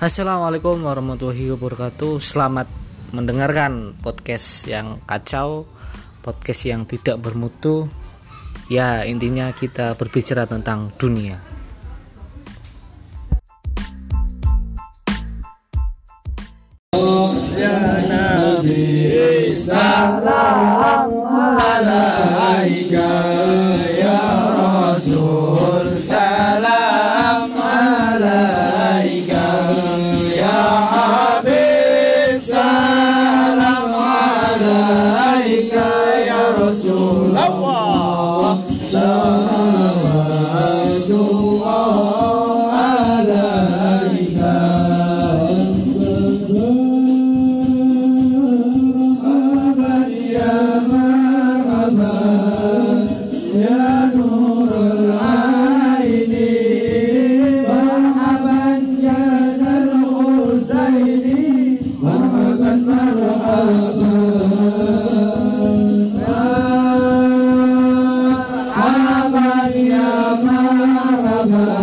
Assalamualaikum warahmatullahi wabarakatuh. Selamat mendengarkan podcast yang kacau, podcast yang tidak bermutu. Ya, intinya kita berbicara tentang dunia. la la la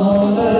all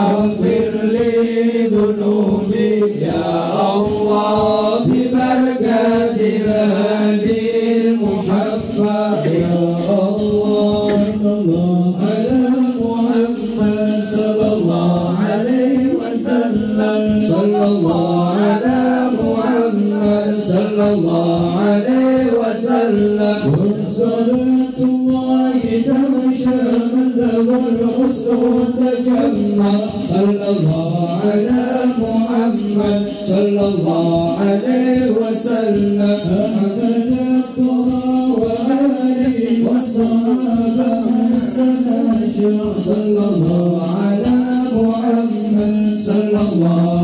Our will live alone. هشام له الحسن صلى الله على محمد صلى الله عليه وسلم أحمد الطرى وآله والصحابة صلى الله على محمد صلى الله عليه وسلم.